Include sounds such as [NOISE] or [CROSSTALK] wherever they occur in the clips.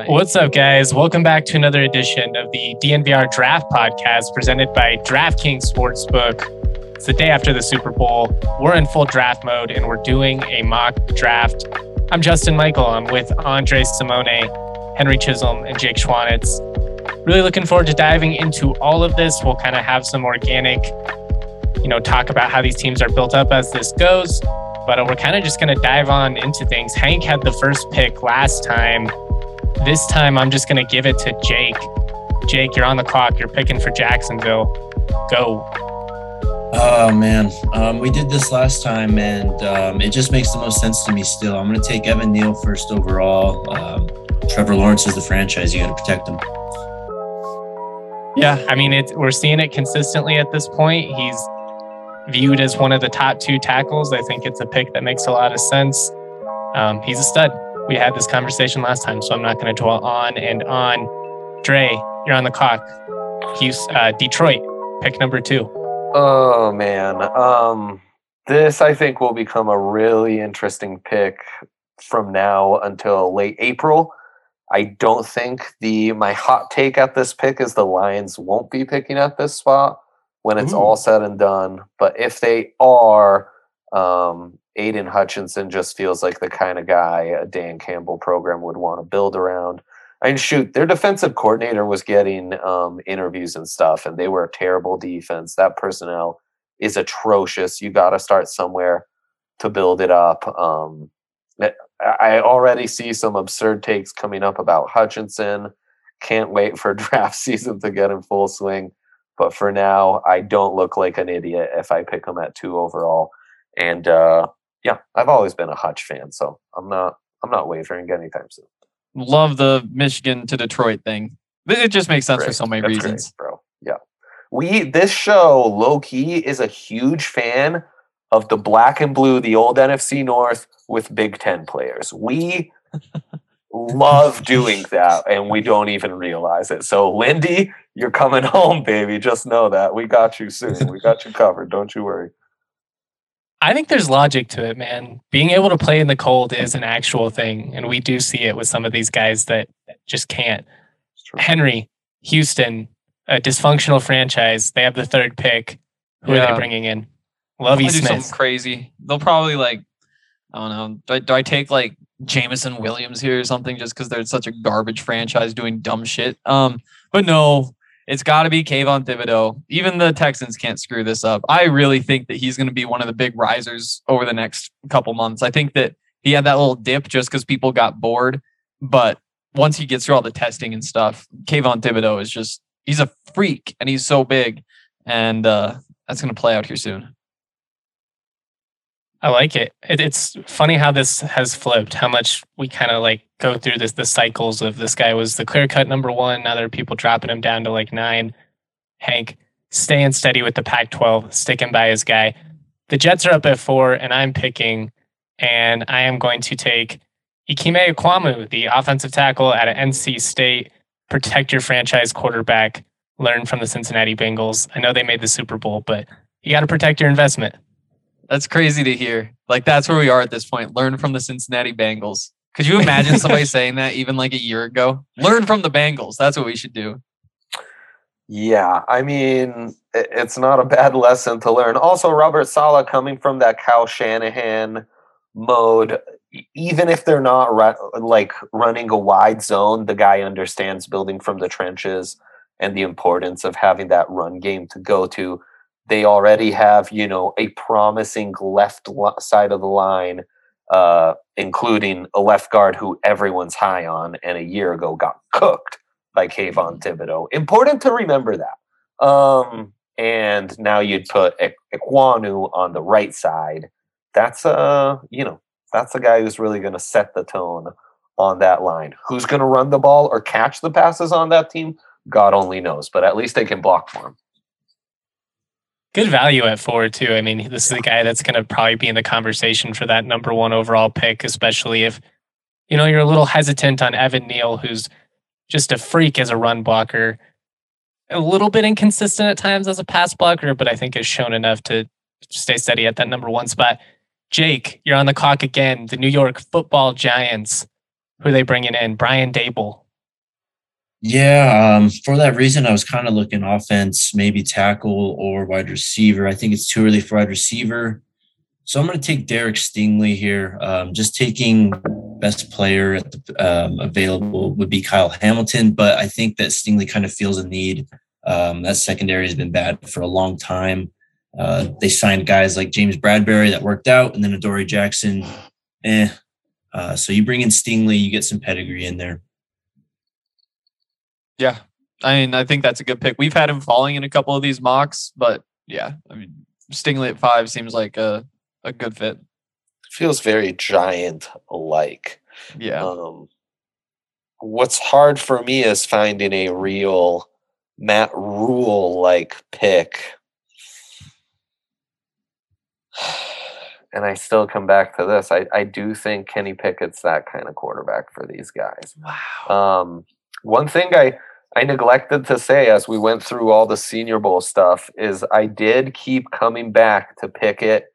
BlueNile.com. What's up, guys? Welcome back to another edition of the DNVR Draft Podcast presented by DraftKings Sportsbook. It's the day after the Super Bowl. We're in full draft mode and we're doing a mock draft. I'm Justin Michael. I'm with Andre Simone, Henry Chisholm, and Jake Schwanitz. Really looking forward to diving into all of this. We'll kind of have some organic, you know, talk about how these teams are built up as this goes. But uh, we're kind of just going to dive on into things. Hank had the first pick last time. This time, I'm just going to give it to Jake. Jake, you're on the clock. You're picking for Jacksonville. Go. Oh man, um, we did this last time, and um, it just makes the most sense to me. Still, I'm going to take Evan Neal first overall. Um, Trevor Lawrence is the franchise. You got to protect him. Yeah, I mean, it, we're seeing it consistently at this point. He's viewed as one of the top two tackles. I think it's a pick that makes a lot of sense. Um, he's a stud. We had this conversation last time, so I'm not going to dwell on and on. Dre, you're on the clock. Houston, uh, Detroit, pick number two. Oh man, um, this I think will become a really interesting pick from now until late April. I don't think the my hot take at this pick is the Lions won't be picking at this spot when it's Ooh. all said and done. But if they are, um, Aidan Hutchinson just feels like the kind of guy a Dan Campbell program would want to build around. I mean, shoot, their defensive coordinator was getting um, interviews and stuff, and they were a terrible defense. That personnel is atrocious. You got to start somewhere to build it up. Um, I already see some absurd takes coming up about Hutchinson. Can't wait for [LAUGHS] draft season to get in full swing. But for now, I don't look like an idiot if I pick him at two overall. And uh, yeah, I've always been a Hutch fan, so I'm not I'm not wavering anytime soon. Love the Michigan to Detroit thing. It just makes sense great. for so many That's reasons, great, bro. Yeah, we this show low key is a huge fan of the black and blue, the old NFC North with Big Ten players. We [LAUGHS] love doing that, and we don't even realize it. So, Lindy, you're coming [LAUGHS] home, baby. Just know that we got you soon. We got you covered. Don't you worry. I think there's logic to it, man. Being able to play in the cold is an actual thing. And we do see it with some of these guys that just can't. Henry, Houston, a dysfunctional franchise. They have the third pick. Who yeah. are they bringing in? Lovie Smith. Do something crazy. They'll probably like, I don't know. Do I, do I take like Jameson Williams here or something just because they're such a garbage franchise doing dumb shit? Um, but no, it's got to be Kayvon Thibodeaux. Even the Texans can't screw this up. I really think that he's going to be one of the big risers over the next couple months. I think that he had that little dip just because people got bored, but once he gets through all the testing and stuff, Kayvon Thibodeaux is just he's a freak and he's so big, and uh, that's going to play out here soon. I like it. it. It's funny how this has flipped. How much we kind of like go through this the cycles of this guy was the clear cut number one. Now there are people dropping him down to like nine. Hank staying steady with the Pac-12, sticking by his guy. The Jets are up at four, and I'm picking, and I am going to take Ikem Ekwonu, the offensive tackle at NC State. Protect your franchise quarterback. Learn from the Cincinnati Bengals. I know they made the Super Bowl, but you got to protect your investment. That's crazy to hear. Like that's where we are at this point. Learn from the Cincinnati Bengals. Could you imagine somebody [LAUGHS] saying that even like a year ago? Learn from the Bengals. That's what we should do. Yeah, I mean, it's not a bad lesson to learn. Also, Robert Saleh coming from that Kyle Shanahan mode, even if they're not like running a wide zone, the guy understands building from the trenches and the importance of having that run game to go to. They already have, you know, a promising left side of the line, uh, including a left guard who everyone's high on, and a year ago got [LAUGHS] cooked by Kayvon Thibodeaux. Important to remember that. Um, and now you'd put Ekwonu on the right side. That's a uh, you know that's a guy who's really going to set the tone on that line. Who's going to run the ball or catch the passes on that team? God only knows, but at least they can block for him. Good value at four too. I mean, this is a guy that's going to probably be in the conversation for that number one overall pick, especially if you know you're a little hesitant on Evan Neal, who's just a freak as a run blocker. A little bit inconsistent at times as a pass blocker, but I think has shown enough to stay steady at that number one spot. Jake, you're on the clock again. The New York Football Giants. Who are they bringing in? Brian Daboll. Yeah, um, for that reason, I was kind of looking offense, maybe tackle or wide receiver. I think it's too early for wide receiver. So I'm going to take Derek Stingley here. Um, just taking best player at the, um, available would be Kyle Hamilton, but I think that Stingley kind of feels a need. Um, that secondary has been bad for a long time. Uh, they signed guys like James Bradberry that worked out, and then Adoree Jackson. Eh. Uh, so you bring in Stingley, you get some pedigree in there. Yeah, I mean, I think that's a good pick. We've had him falling in a couple of these mocks, but yeah, I mean, Stingley at five seems like a a good fit. Feels very giant like. Yeah. Um, what's hard for me is finding a real Matt Rhule like pick. [SIGHS] And I still come back to this. I, I do think Kenny Pickett's that kind of quarterback for these guys. Wow. Um, one thing I I neglected to say as we went through all the Senior Bowl stuff is I did keep coming back to Pickett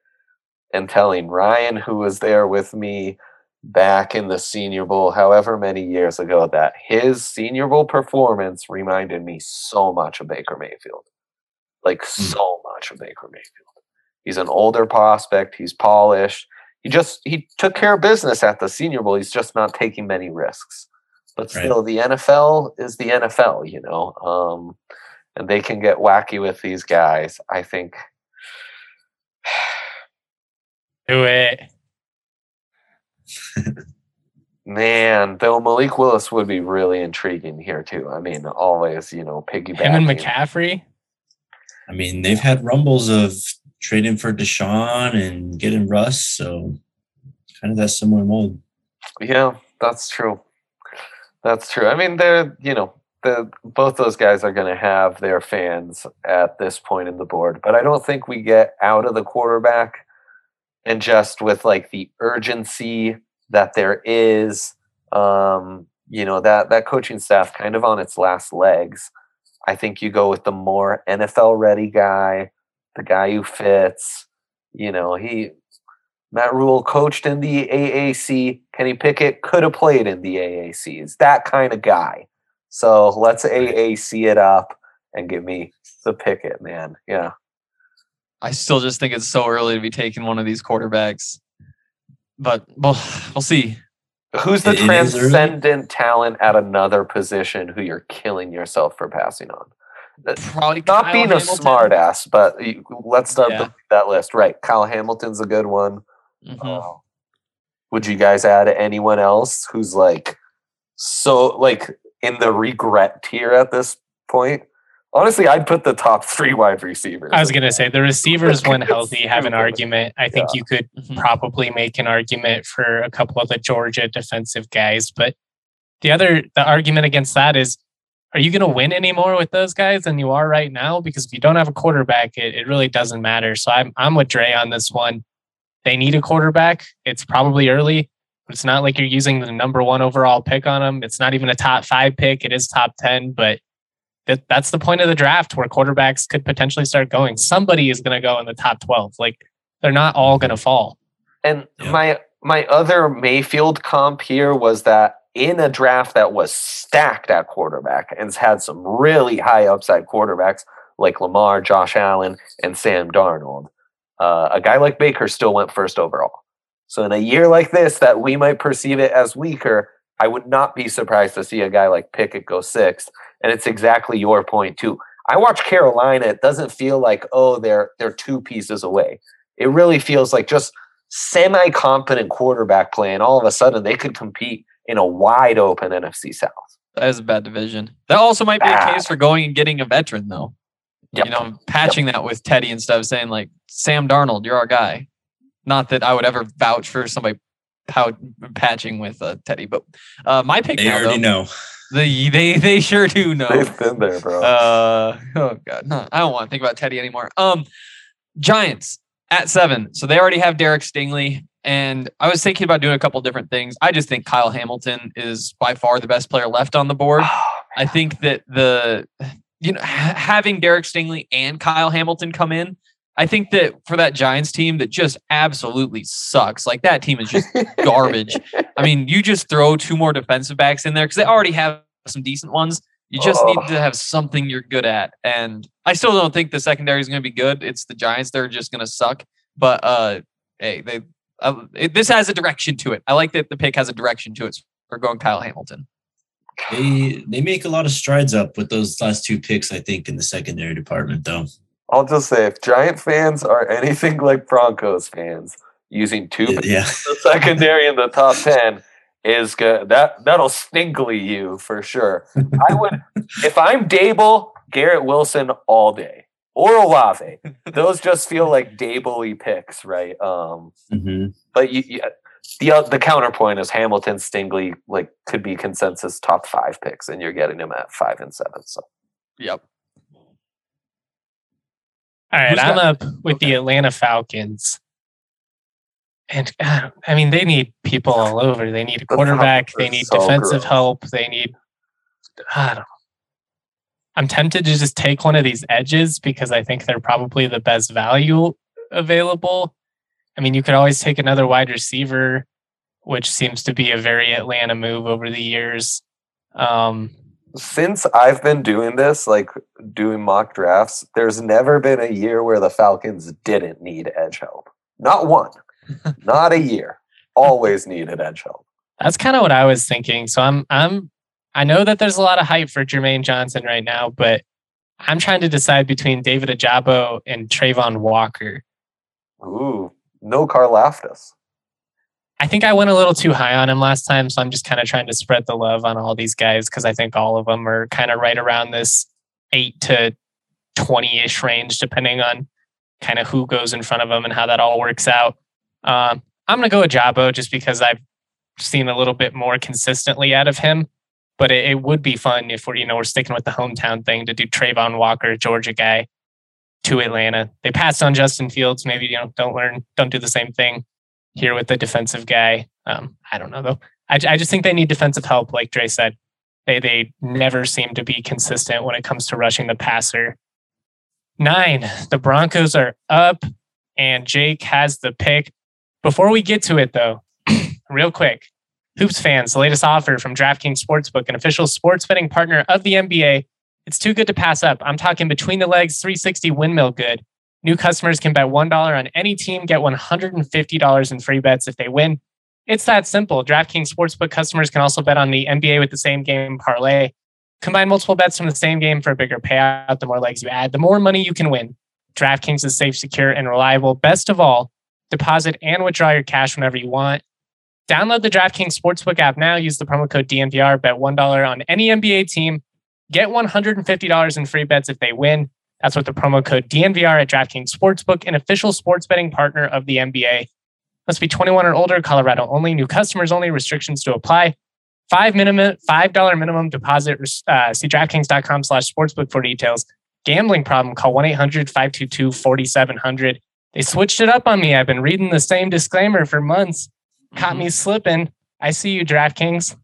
and telling Ryan, who was there with me back in the Senior Bowl, however many years ago, that his Senior Bowl performance reminded me so much of Baker Mayfield. Like, mm. so much of Baker Mayfield. He's an older prospect, he's polished. He just he took care of business at the Senior Bowl. He's just not taking many risks. But still, right. the NFL is the NFL, you know, um, and they can get wacky with these guys. I think [SIGHS] do it. Man, though Malik Willis would be really intriguing here too. I mean, always, you know, piggyback. Him and McCaffrey. I mean, they've had rumbles of trading for Deshaun and getting Russ, so kind of that similar mold. Yeah, that's true. That's true. I mean, they're you know, the both those guys are going to have their fans at this point in the board, but I don't think we get out of the quarterback and just with like the urgency that there is um, you know that that coaching staff kind of on its last legs i think you go with the more nfl ready guy the guy who fits you know he matt Rhule coached in the aac kenny pickett could have played in the aac is that kind of guy so let's aac it up and give me the pickett man yeah I still just think it's so early to be taking one of these quarterbacks. But well, we'll see. Who's the it transcendent talent at another position who you're killing yourself for passing on? Uh, Probably not Kyle being Hamilton. a smartass, but let's start yeah. that list. Right, Kyle Hamilton's a good one. Mm-hmm. Uh, would you guys add anyone else who's like so like in the regret tier at this point? Honestly, I'd put the top [LAUGHS] three wide receivers. I was going to say the receivers, when [LAUGHS] healthy, have an argument. I think yeah. you could mm-hmm. probably make an argument for a couple of the Georgia defensive guys. But the other, the argument against that is, are you going to win any more with those guys than you are right now? Because if you don't have a quarterback, it, it really doesn't matter. So I'm, I'm with Dre on this one. They need a quarterback. It's probably early. but It's not like you're using the number one overall pick on them. It's not even a top five pick. It is top 10, but that, that's the point of the draft where quarterbacks could potentially start going. Somebody is going to go in the top 12. Like they're not all going to fall. And yeah. my my other Mayfield comp here was that in a draft that was stacked at quarterback and has had some really high upside quarterbacks like Lamar, Josh Allen, and Sam Darnold. Uh, a guy like Baker still went first overall. So in a year like this, that we might perceive it as weaker, I would not be surprised to see a guy like Pickett go sixth. And it's exactly your point too. I watch Carolina. It doesn't feel like oh they're they're two pieces away. It really feels like just semi competent quarterback play, and all of a sudden they could compete in a wide open NFC South. That is a bad division. That also might be bad. a case for going and getting a veteran though. Yep. You know, patching yep. that with Teddy and stuff, saying like Sam Darnold, you're our guy. Not that I would ever vouch for somebody pow- patching with uh, Teddy, but uh, my pick. They now, already though, know. The, they they sure do know. They've been there, bro. Uh, oh god, no, I don't want to think about Teddy anymore. Um, Giants at seven, so they already have Derek Stingley, and I was thinking about doing a couple different things. I just think Kyle Hamilton is by far the best player left on the board. Oh, I think that the you know having Derek Stingley and Kyle Hamilton come in I think that for that Giants team that just absolutely sucks, like that team is just [LAUGHS] garbage. I mean, you just throw two more defensive backs in there because they already have some decent ones. You just oh. need to have something you're good at. And I still don't think the secondary is going to be good. It's the Giants; they're just going to suck. But uh, hey, they uh, it, this has a direction to it. I like that the pick has a direction to it. For going Kyle Hamilton. They they make a lot of strides up with those last two picks. I think in the secondary department, though. I'll just say if Giant fans are anything like Broncos fans, using two yeah. the secondary in the top ten is good. That that'll stinkly you for sure. I would [LAUGHS] if I'm Daboll, Garrett Wilson all day. Or Olave. Those just feel like Daboll picks, right? Um mm-hmm. but you, you the uh, the counterpoint is Hamilton Stingley like could be consensus top five picks, and you're getting them at five and seven. So, yep. All right, I'm up with okay. the Atlanta Falcons. And uh, [SIGHS] I mean, they need people all over. They need a quarterback. They need so defensive gross. help. They need, I don't know. I'm tempted to just take one of these edges because I think they're probably the best value available. I mean, you could always take another wide receiver, which seems to be a very Atlanta move over the years. Um, since I've been doing this, like doing mock drafts, there's never been a year where the Falcons didn't need edge help. Not one. [LAUGHS] Not a year. Always needed edge help. That's kind of what I was thinking. So I'm I'm I know that there's a lot of hype for Jermaine Johnson right now, but I'm trying to decide between David Ojabo and Travon Walker. Ooh, no Karlaftis. I think I went a little too high on him last time, so I'm just kind of trying to spread the love on all these guys because I think all of them are kind of right around this eight to twenty ish range, depending on kind of who goes in front of them and how that all works out. Um, I'm gonna go with Jabo just because I've seen a little bit more consistently out of him. But it, it would be fun if we're you know we're sticking with the hometown thing to do Travon Walker, Georgia guy, to Atlanta. They passed on Justin Fields. Maybe you don't learn, don't do the same thing here with the defensive guy. Um, I don't know though. I, I just think they need defensive help, like Dre said. They they never seem to be consistent when it comes to rushing the passer. Nine, the Broncos are up, and Jake has the pick. Before we get to it, though, [CLEARS THROAT] real quick, Hoops fans, the latest offer from DraftKings Sportsbook, an official sports betting partner of the NBA. It's too good to pass up. I'm talking between the legs 360 windmill good. New customers can bet $1 on any team, get $150 in free bets if they win. It's that simple. DraftKings Sportsbook customers can also bet on the NBA with the same game parlay. Combine multiple bets from the same game for a bigger payout. The more legs you add, the more money you can win. DraftKings is safe, secure, and reliable. Best of all, deposit and withdraw your cash whenever you want. Download the DraftKings Sportsbook app now. Use the promo code DNVR. Bet $1 on any NBA team. Get $150 in free bets if they win. That's with the promo code DNVR at DraftKings Sportsbook, an official sports betting partner of the NBA. Must be 21 or older, Colorado only, new customers only, restrictions to apply. Five minimum, five dollar minimum deposit. Uh, see DraftKings.com slash sportsbook for details. Gambling problem? Call 1-800-522-4700. They switched it up on me. I've been reading the same disclaimer for months. Caught mm-hmm. me slipping. I see you, DraftKings.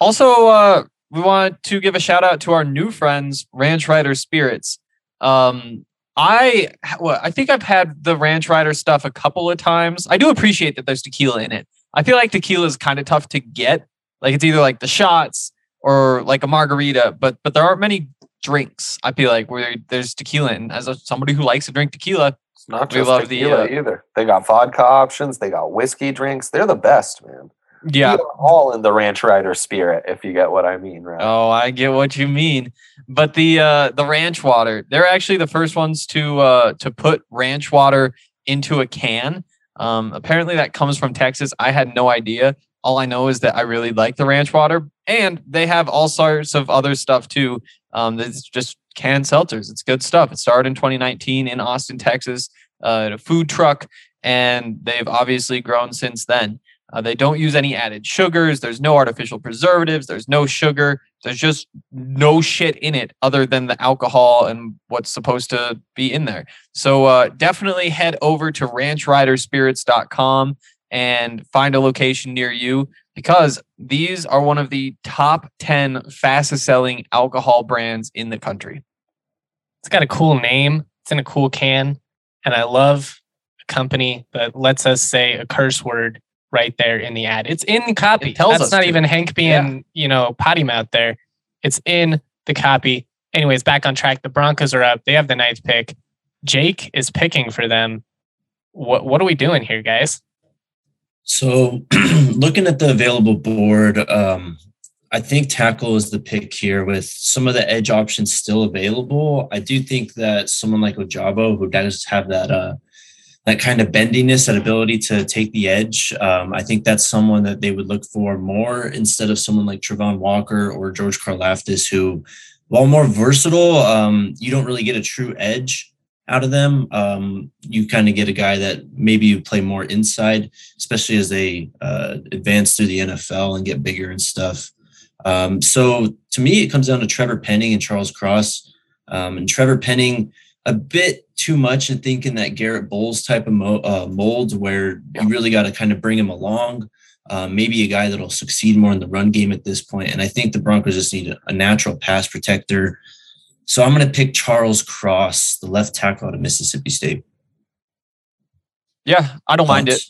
Also, uh, we want to give a shout out to our new friends, Ranch Rider Spirits. Um, I well, I think I've had the Ranch Rider stuff a couple of times. I do appreciate that there's tequila in it. I feel like tequila is kind of tough to get Like it's either like the shots or like a margarita, but but there aren't many drinks. I feel like where there's tequila, and as a, somebody who likes to drink tequila, It's not We just love the, tequila uh, either. They got vodka options. They got whiskey drinks. They're the best, man. Yeah. All in the ranch rider spirit, if you get what I mean, right? Oh, I get what you mean. But the uh the ranch water, they're actually the first ones to uh to put ranch water into a can. Um apparently that comes from Texas. I had no idea. All I know is that I really like the ranch water and they have all sorts of other stuff too. Um that's just canned seltzers. It's good stuff. It started in 2019 in Austin, Texas, uh at a food truck and they've obviously grown since then. Uh, they don't use any added sugars. There's no artificial preservatives. There's no sugar. There's just no shit in it other than the alcohol and what's supposed to be in there. So uh, definitely head over to ranchriderspirits.com and find a location near you because these are one of the top 10 fastest selling alcohol brands in the country. It's got a cool name. It's in a cool can, and I love a company that lets us say a curse word right there in the ad. It's in the copy. It tells That's us not to. even Hank being, you know, potty mouth there. It's in the copy. Anyways, back on track. The Broncos are up. They have the ninth pick. Jake is picking for them. What what are we doing here, guys? So, [CLEARS THROAT] looking at the available board, um, I think tackle is the pick here with some of the edge options still available. I do think that someone like Ojabo, who does have that uh, that kind of bendiness, that ability to take the edge, um, I think that's someone that they would look for more instead of someone like Travon Walker or George Karlaftis, who, while more versatile, um, you don't really get a true edge out of them. Um, you kind of get a guy that maybe you play more inside, especially as they uh, advance through the NFL and get bigger and stuff. Um, so to me, it comes down to Trevor Penning and Charles Cross. Um, and Trevor Penning, a bit too much I think, in thinking that Garrett Bolles type of mo- uh, mold where you really got to kind of bring him along. Um, maybe a guy that'll succeed more in the run game at this point. And I think the Broncos just need a, a natural pass protector. So I'm going to pick Charles Cross, the left tackle out of Mississippi State. Yeah, I don't mind it.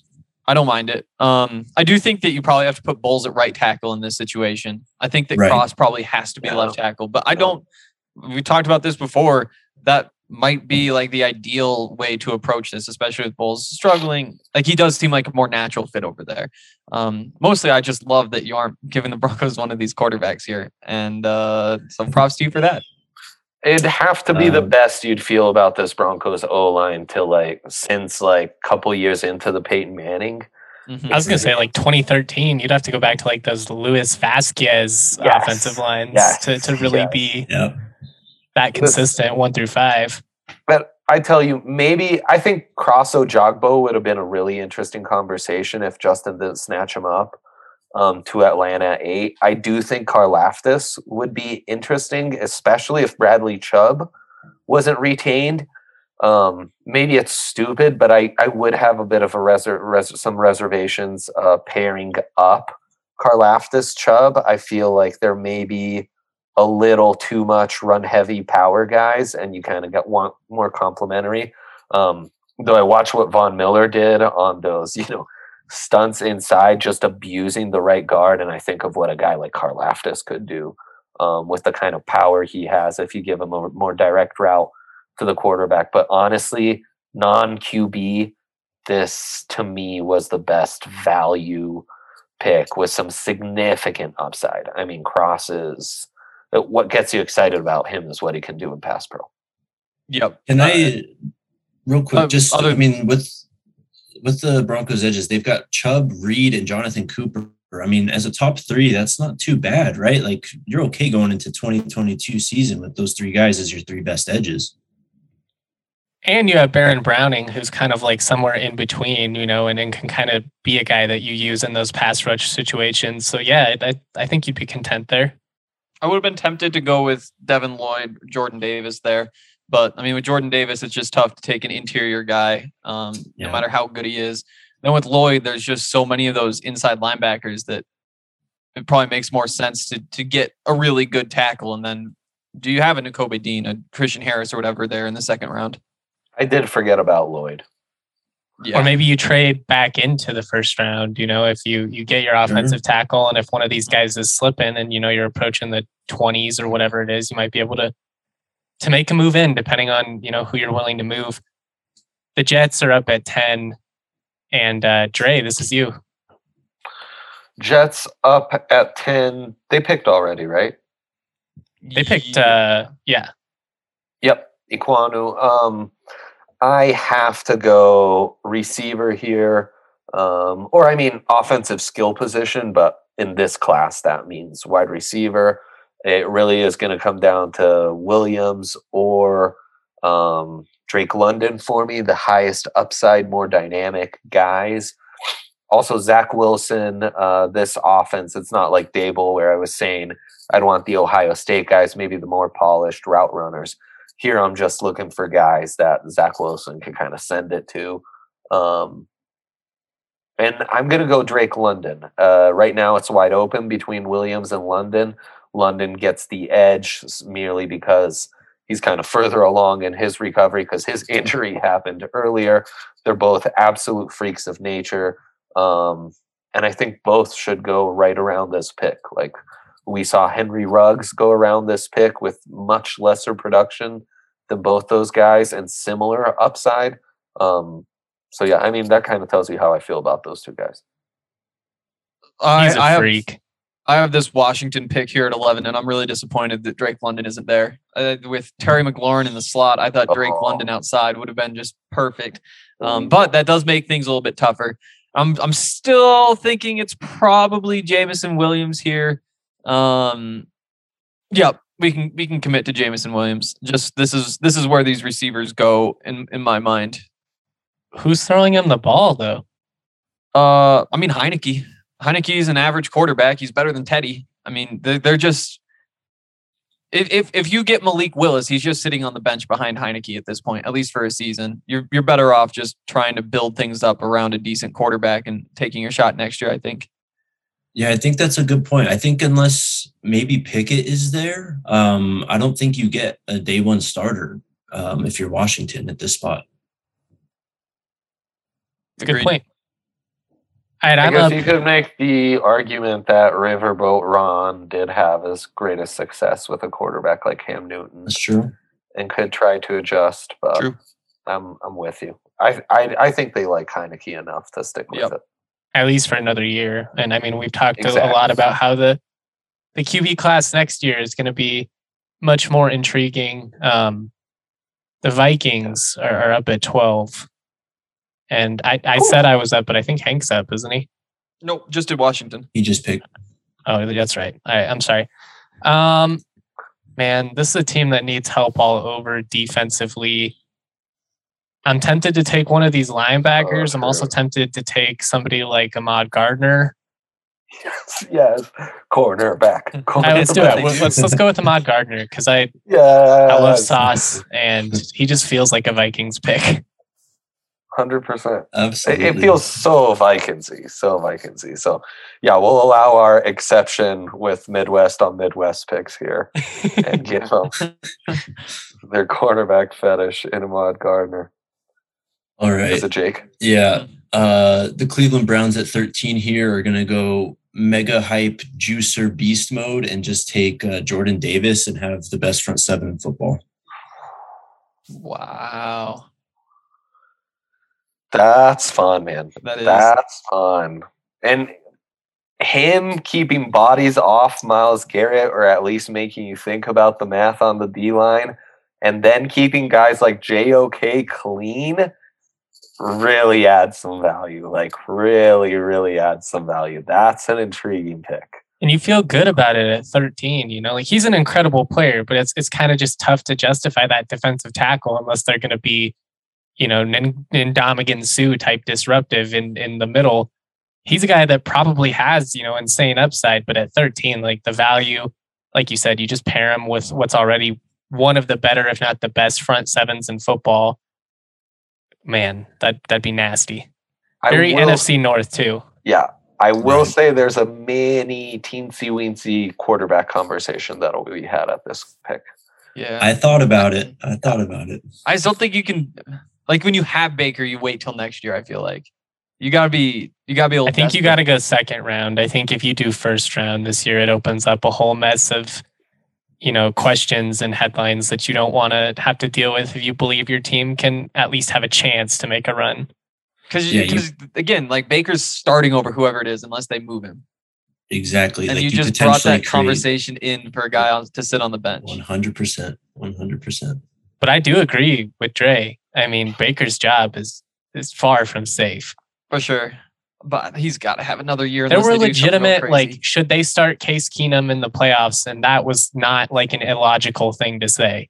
I don't mind it. Um, I do think that you probably have to put Bowles at right tackle in this situation. I think that Right. Cross probably has to be Yeah. left tackle, but I don't. We talked about this before. That might be like the ideal way to approach this, especially with Bolles struggling. Like he does seem like a more natural fit over there. Um, mostly, I just love that you aren't giving the [LAUGHS] Broncos one of these quarterbacks here, and uh, so props to you for that. It'd have to be the Um, best you'd feel about this Broncos O line till like since like a couple years into the Peyton Manning. Mhm. I was gonna say like 2013. You'd have to go back to like those Louis Vasquez Yes. offensive lines Yes. to, to really Yes. be Yeah. That consistent one through five. But I tell you, maybe I think Cross Ojabo would have been a really interesting conversation if Justin didn't snatch him up um, to Atlanta at eight. I do think Karlaftis would be interesting, especially if Bradley Chubb wasn't retained. Um, maybe it's stupid, but I, I would have a bit of a reser- res- some reservations uh, pairing up Karlaftis Chubb. I feel like there may be a little too much run heavy power guys, and you kind of get want more complementary. Um, though I watch what Von Miller did on those, [LAUGHS] you know, stunts inside, just abusing the right guard, and I think of what a guy like Carl Karlaftis could do um, with the kind of power he has if you give him a more direct route to the quarterback. But honestly, non QB, this to me was the best value pick with some significant upside. I mean, crosses. What gets you excited about him is what he can do in pass pro. Yep. Can Uh, I, real quick, uh, just other- I mean, with with the Broncos edges, they've got Chubb, Reed, and Jonathan Cooper. I mean, as a top three, that's not too bad, right? Like you're okay going into 2022 season with those three guys as your three best edges. And you have Baron Browning, who's kind of like somewhere in between, you know, and, and can kind of be a guy that you use in those pass rush situations. So yeah, I, I think you'd be content there. I would have been tempted to go with Devin Lloyd, Jordan Davis there. But I mean, with Jordan Davis, it's just tough to take an interior guy, um, Yeah. no matter how good he is. Then with Lloyd, there's just so many of those inside linebackers that it probably makes more sense to to get a really good tackle. And then do you have a Nakobe Dean, a Christian Harris, or whatever there in the second round? I did forget about Lloyd. Yeah. Or maybe you trade back into the first round, you know, if you you get your offensive tackle and if one of these guys is slipping and you know you're approaching the 20s or whatever it is, you might be able to to make a move in depending on, you know, who you're willing to move. The Jets are up at 10 and uh Dre, this is you. Jets up at 10. They picked already, right? They picked Yeah. uh yeah. Yep, Ekwonu. Um, I have to go receiver here, um, or I mean offensive skill position, but in this class that means wide receiver. It really is going to come down to Williams or um, Drake London for me, the highest upside, more dynamic guys. Also, Zach Wilson. Uh, this offense, it's not like Daboll where I was saying I'd want the Ohio State guys, maybe the more polished route runners here I'm just looking for guys that Zach Wilson can kind of send it to. Um, and I'm going to go Drake London. Uh, right now, it's wide open between Williams and London. London gets the edge merely because he's kind of further along in his recovery because his [LAUGHS] injury happened earlier. They're both absolute freaks of nature. Um, and I think both should go right around this pick. Like we saw Henry Ruggs go around this pick with much lesser production than both those guys and similar upside. Um, so yeah, I mean that kind of tells you how I feel about those two guys. I, He's a I have. I have this Washington pick here at 11, and I'm really disappointed that Drake London isn't there. Uh, with Terry McLaurin in the slot, I thought Drake Oh. London outside would have been just perfect. Um, but that does make things a little bit tougher. I'm I'm still thinking it's probably Jameson Williams here. Um, yeah, we can we can commit to Jameson Williams. Just this is this is where these receivers go in in my mind. Who's throwing him the ball though? Uh, I mean Heinicke. Heinicke is an average quarterback. He's better than Teddy. I mean, they're, they're just. If, if if you get Malik Willis, he's just sitting on the bench behind Heinicke at this point, at least for a season. You're you're better off just trying to build things up around a decent quarterback and taking your shot next year. I think. Yeah, I think that's a good point. I think unless maybe Pickett is there, um, I don't think you get a day one starter um, if you're Washington at this spot. It's a good Agreed. point. All right, I I'm guess up. you could make the argument that Riverboat Ron did have his greatest success with a quarterback like Cam Newton That's true. and could try to adjust, but True. I'm I'm with you. I, I I think they like Heinicke enough to stick with Yep. it. At least for another year. And I mean, we've talked a- a lot about how the the QB class next year is going to be much more intriguing. Um, the Vikings are, are up at twelve, and I, I said I was up, but I think Hank's up, isn't he? Nope, just did Washington. He just picked. Oh, that's right. I, I'm sorry. Um, man, this is a team that needs help all over defensively. I'm tempted to take one of these oh, linebackers. I'm also tempted to take somebody like Ahmad Gardner. Yes, yes. Cornerback. All right, let's do it. Let's let's, let's go with Ahmad Gardner because I Yeah. I love Sauce and he just feels like a Vikings pick. Hundred percent. It, Absolutely. it feels so Vikingsy, so Vikingsy. So yeah, we'll allow our exception with Midwest on Midwest picks here and give [LAUGHS] them their cornerback fetish in Ahmad Gardner. All right. Is it Jake? Yeah. Uh, the Cleveland Browns at 13 here are going to go mega hype juicer beast mode and just take uh, Jordan Davis and have the best front seven in football. Wow, That's fun, man. that is. That's fun. And him keeping bodies off Myles Garrett, or at least making you think about the math on the D line, and then keeping guys like JOK clean really adds some value. Like, really, really adds some value. That's an intriguing pick. and you feel good about it at 13. You know, like he's an incredible player, but it's it's kind of just tough to justify that defensive tackle unless they're going to be, you know, Ndamukong Suh type disruptive in in the middle. He's a guy that probably has you know insane upside, but at 13, like the value, like you said, you just pair him with what's already one of the better, if not the best, front sevens in football. Man, that that'd be nasty. Very will- NFC North too. Yeah. I will Right. say there's a mini teensy weensy quarterback conversation that'll be had at this pick. yeah, I thought about it. I thought about it. I still think you can. Like when you have Baker, you wait till next year. I feel like you gotta be you gotta be. Able I think you got to go second round. I think if you do first round this year, it opens up a whole mess of you know questions and headlines that you don't want to have to deal with if you believe your team can at least have a chance to make a run. because Yeah, again, like Baker's starting over whoever it is, unless they move him. Exactly. And like you just brought that conversation in for a guy on, to sit on the bench. One hundred percent. One hundred percent. But I do agree with Dre. I mean, Baker's job is is far from safe. For sure. But he's got to have another year. There were they do something real legitimate like, should they start Case Keenum in the playoffs? And that was not like an illogical thing to say.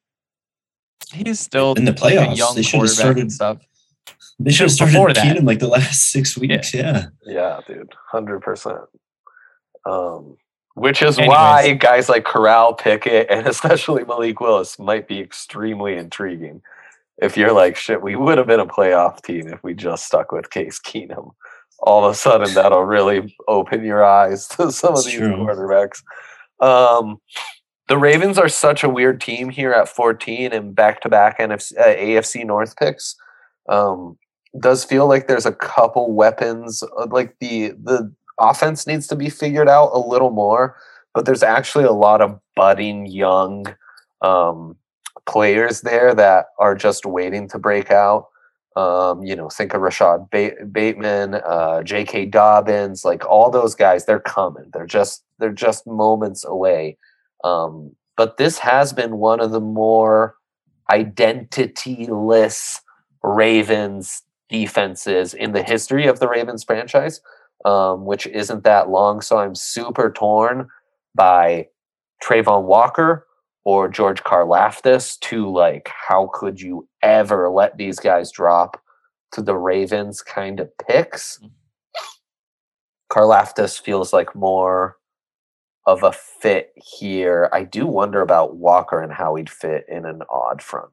he's still In the like a playoffs, young they should have started- and stuff. They should have started Before that. Keenum like the last six weeks. Yeah. Yeah, dude, hundred percent. Um, which is Anyways. why guys like Corral, Pickett, and [LAUGHS] especially Malik Willis might be extremely intriguing. If you're like, shit, we would have been a playoff team if we just stuck with Case Keenum. All of a sudden, that'll really open your eyes [LAUGHS] to some of these true. quarterbacks. Um, the Ravens are such a weird team here at 14 and back-to-back NFC, uh, AFC North picks. Um, does feel like there's a couple weapons uh, like the the offense needs to be figured out a little more but there's actually a lot of budding young um, players there that are just waiting to break out um, you know think of Rashod ba- Bateman uh, J.K. Dobbins like all those guys they're coming they're just they're just moments away um, but this has been one of the more identityless Ravens defenses in the history of the Ravens franchise, um, which isn't that long. So I'm super torn by Travon Walker or George Karlaftis to like, how could you ever let these guys drop to the Ravens kind of picks? Karlaftis feels like more of a fit here. I do wonder about Walker and how he'd fit in an odd front.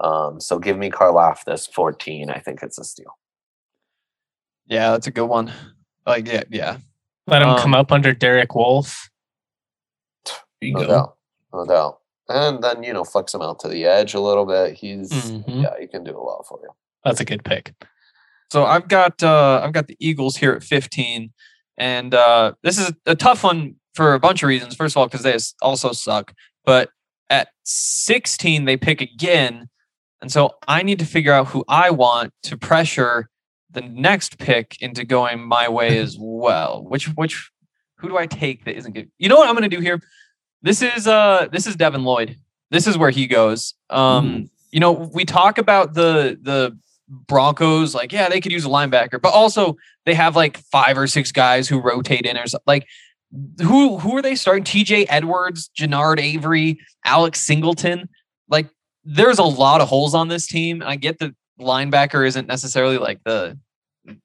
Um, so give me Karlaftis 14. I think it's a steal. Yeah, that's a good one. Like, yeah, yeah. Let him Um, come up under Derek Wolfe. There you No go. doubt. No doubt. And then, you know, flex him out to the edge a little bit. He's, Mhm. yeah, he can do a lot for you. That's a good pick. So I've got uh I've got the Eagles here at 15. And uh this is a tough one for a bunch of reasons. First of all, because they also suck. But at 16, they pick again. And so I need to figure out who I want to pressure the next pick into going my way [LAUGHS] as well. Which which who do I take that isn't good? You know what I'm gonna do here? This is uh this is Devin Lloyd. This is where he goes. Um, you know, we talk about the the Broncos, like, yeah, they could use a linebacker, but also they have like five or six guys who rotate in or something. Like, who who are they starting? TJ Edwards, Genard Avery, Alex Singleton. Like, there's a lot of holes on this team. I get that linebacker isn't necessarily like the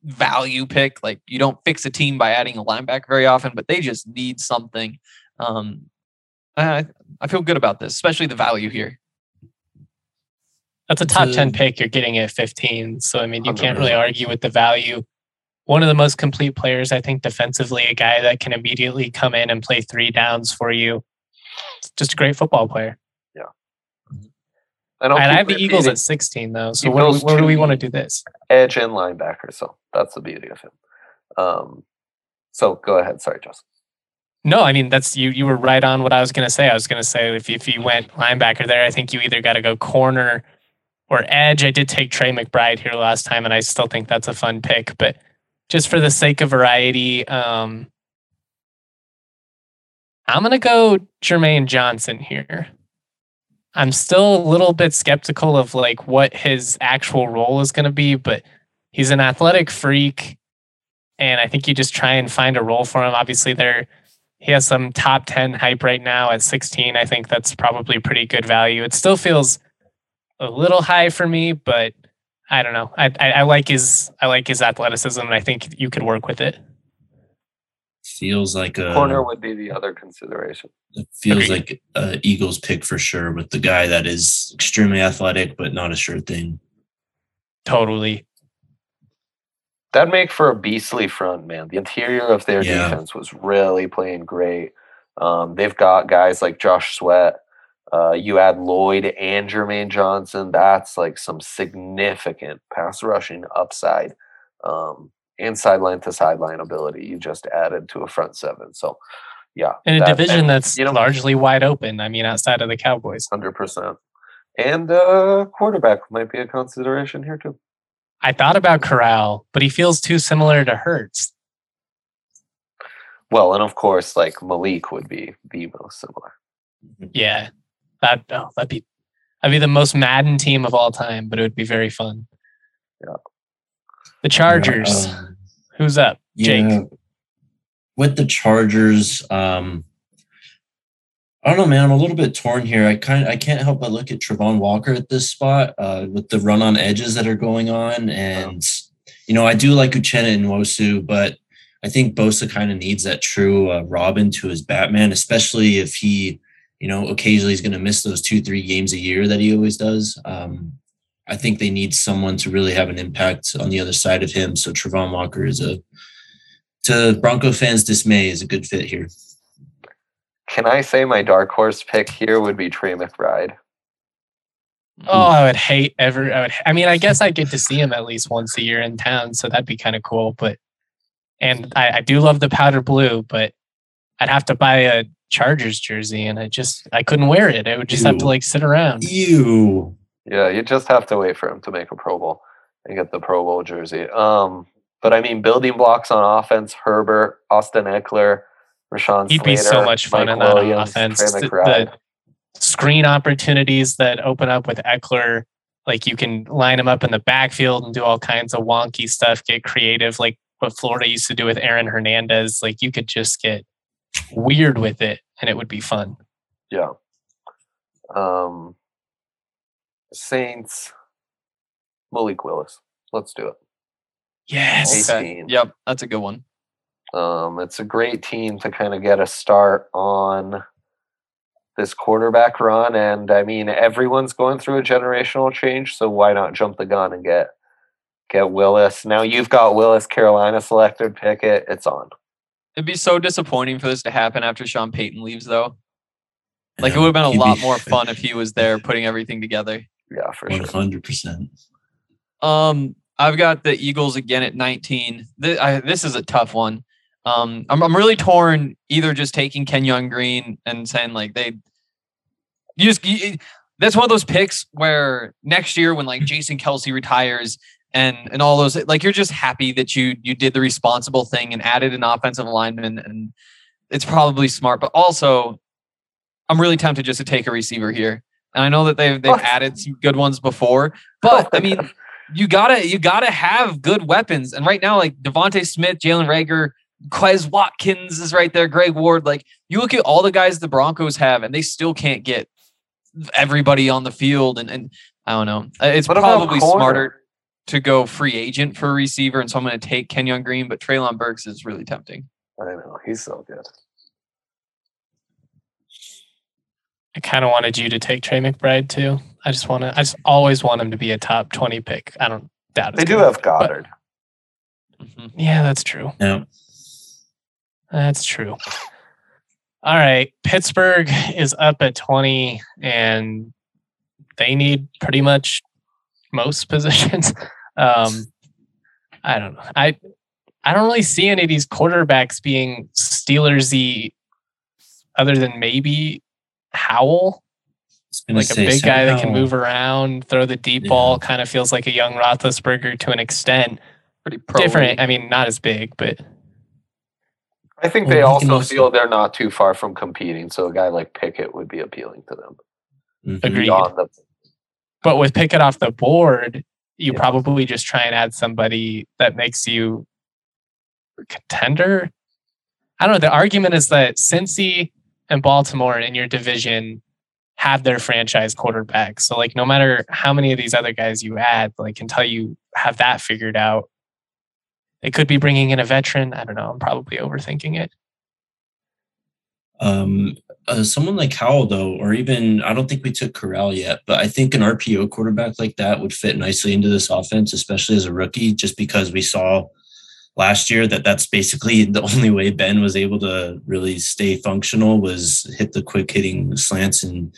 value pick. Like, you don't fix a team by adding a linebacker very often, but they just need something. Um, I I feel good about this, especially the value here. That's a top a- 10 pick. You're getting it at 15. So, I mean, you can't really argue with the value. One of the most complete players, I think, defensively, a guy that can immediately come in and play three downs for you. Just a great football player. And, I'll And I have the Eagles at 16, though. So, where, do we- where do we want to do this? edge and linebacker. So that's the beauty of him. Um, so go ahead. Sorry, Justin. No, I mean that's you. You were right on what I was going to say. I was going to say if if you went linebacker there, I think you either got to go corner or edge. I did take Trey McBride here last time, and I still think that's a fun pick. But just for the sake of variety, um, I'm going to go Jermaine Johnson here. I'm still a little bit skeptical of like what his actual role is going to be, but he's an athletic freak, and I think you just try and find a role for him. Obviously, there he has some top 10 hype right now at 16. I think that's probably pretty good value. It still feels a little high for me, but I don't know. I, I, I like his I like his athleticism, and I think you could work with it. Feels like a Corner would be the other consideration. It feels Agreed. like a Eagles pick for sure with the guy that is extremely athletic but not a sure thing. Totally. That'd make for a beastly front, man. The interior of their Yeah. defense was really playing great. Um, they've got guys like Josh Sweat, Uh, you add Lloyd and Jermaine Johnson, that's like some significant pass rushing upside um, and sideline to sideline ability you just added to a front seven. So, yeah. In a that- division and, that's you know, largely wide open. I mean, outside of the Cowboys. 100%. And uh, quarterback might be a consideration here, too. I thought about Corral, but he feels too similar to Hurts. Well, and of course, like Malik would be the most similar. Yeah. That oh, that'd be that'd be the most Madden team of all time, but it would be very fun. Yeah. The Chargers. Um, Who's up? Jake. yeah, with the Chargers, um, I don't know, man. I'm a little bit torn here. I kind I can't help but look at Travon Walker at this spot uh, with the run on edges that are going on, and you know I do like Uchenna Nwosu, but I think Bosa kind of needs that true uh, Robin to his Batman, especially if he, you know, occasionally he's going to miss those two three games a year that he always does. Um, I think they need someone to really have an impact on the other side of him. So Travon Walker is a to Bronco fans' dismay is a good fit here. Can I say my dark horse pick here would be Trey McBride? Oh, I would hate ever. I would. I mean, I guess I get to see him at least once a year in town, so that'd be kind of cool. But and I, I do love the powder blue, but I'd have to buy a Chargers jersey, and I just I couldn't wear it. I would just have to like sit around. Ew. Yeah, you just have to wait for him to make a Pro Bowl and get the Pro Bowl jersey. Um, but I mean, building blocks on offense: Herbert, Austin Ekeler, Rashawn. He'd be so much fun Mike in that Williams, offense. The- the screen opportunities that open up with Ekeler, like you can line him up in the backfield and do all kinds of wonky stuff, get creative, like what Florida used to do with Aaron Hernandez. Like you could just get weird with it, and it would be fun. Yeah. Um, Saints, Malik Willis. Let's do it. Yes. Okay. Okay. 18. Yep, that's a good one. Um, it's a great team to kind of get a start on this quarterback run. And I mean, everyone's going through a generational change, so why not jump the gun and get get Willis? Now you've got Willis, Carolina selected Pickett. It's on. It'd be so disappointing for this to happen after Sean Payton leaves, though. Like it would have been a lot be- more fun if he was there putting everything together. Yeah, for One sure. hundred percent. Um, I've got the Eagles again at 19. This, I, this is a tough one. Um, I'm, I'm really torn either just taking Kenyon Green and saying like they, you just you, that's one of those picks where next year when like Jason Kelce retires and and all those like you're just happy that you you did the responsible thing and added an offensive lineman and it's probably smart, but also I'm really tempted just to take a receiver here. And I know that they've they've [LAUGHS] added some good ones before, but I mean [LAUGHS] you gotta you gotta have good weapons. And right now, like DeVonta Smith, Jalen Reagor, Quez Watkins is right there, Greg Ward. Like you look at all the guys the Broncos have, and they still can't get everybody on the field. And and I don't know. Uh, It's What probably smarter to go free agent for a receiver, and so I'm going to take Kenyon Green, but Treylon Burks is really tempting. I know he's so good. I kind of wanted you to take Trey McBride too. I just want to. I just always want him to be a top twenty pick. I don't doubt it. They do have happen, but- Goddard. Mhm. Yeah, that's true. Yeah. That's true. All right. Pittsburgh is up at 20 and they need pretty much most [LAUGHS] positions. Um I don't know. I I don't really see any of these quarterbacks being Steelersy other than maybe Howell, like a big guy that can move around, throw the deep Yeah. ball, kind of feels like a young Roethlisberger to an extent. Pretty pro Different. I mean, not as big, but I think they also also- feel they're not too far from competing, so a guy like Pickett would be appealing to them. Mhm. Agreed. Beyond the, But with Pickett off the board, you Yeah. probably just try and add somebody that makes you a contender. I don't know. The argument is that Cincy and Baltimore in your division have their franchise quarterback. So like no matter how many of these other guys you add, like until you have that figured out, they could be bringing in a veteran. I don't know. I'm probably overthinking it. Um, uh, someone like Howell, though, or even I don't think we took Corral yet, but I think an RPO quarterback like that would fit nicely into this offense, especially as a rookie, just because we saw last year that that's basically [LAUGHS] the only way Ben was able to really stay functional was hit the quick hitting slants and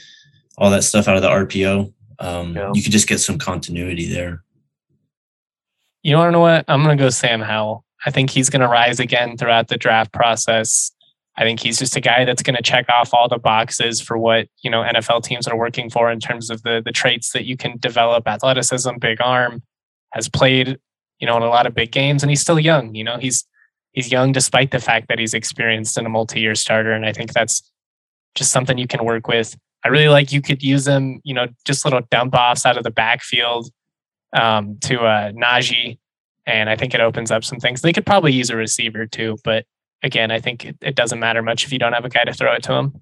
all that stuff out of the RPO. Um, Yeah. You could just get some continuity there. You want to know what? I'm going to go Sam Howell. I think he's going to rise again throughout the draft process. I think he's just a guy that's going to check off all the boxes for what you know NFL teams are working for in terms of the the traits that you can develop: athleticism, big arm. Has played, you know, in a lot of big games, and he's still young. You know, he's he's young despite the fact that he's experienced in a multi-year starter, and I think that's just something you can work with. I really like you could use them, you know, just little dump offs out of the backfield um, to uh, Najee, and I think it opens up some things. They could probably use a receiver too, but again, I think it, it doesn't matter much if you don't have a guy to throw it to him.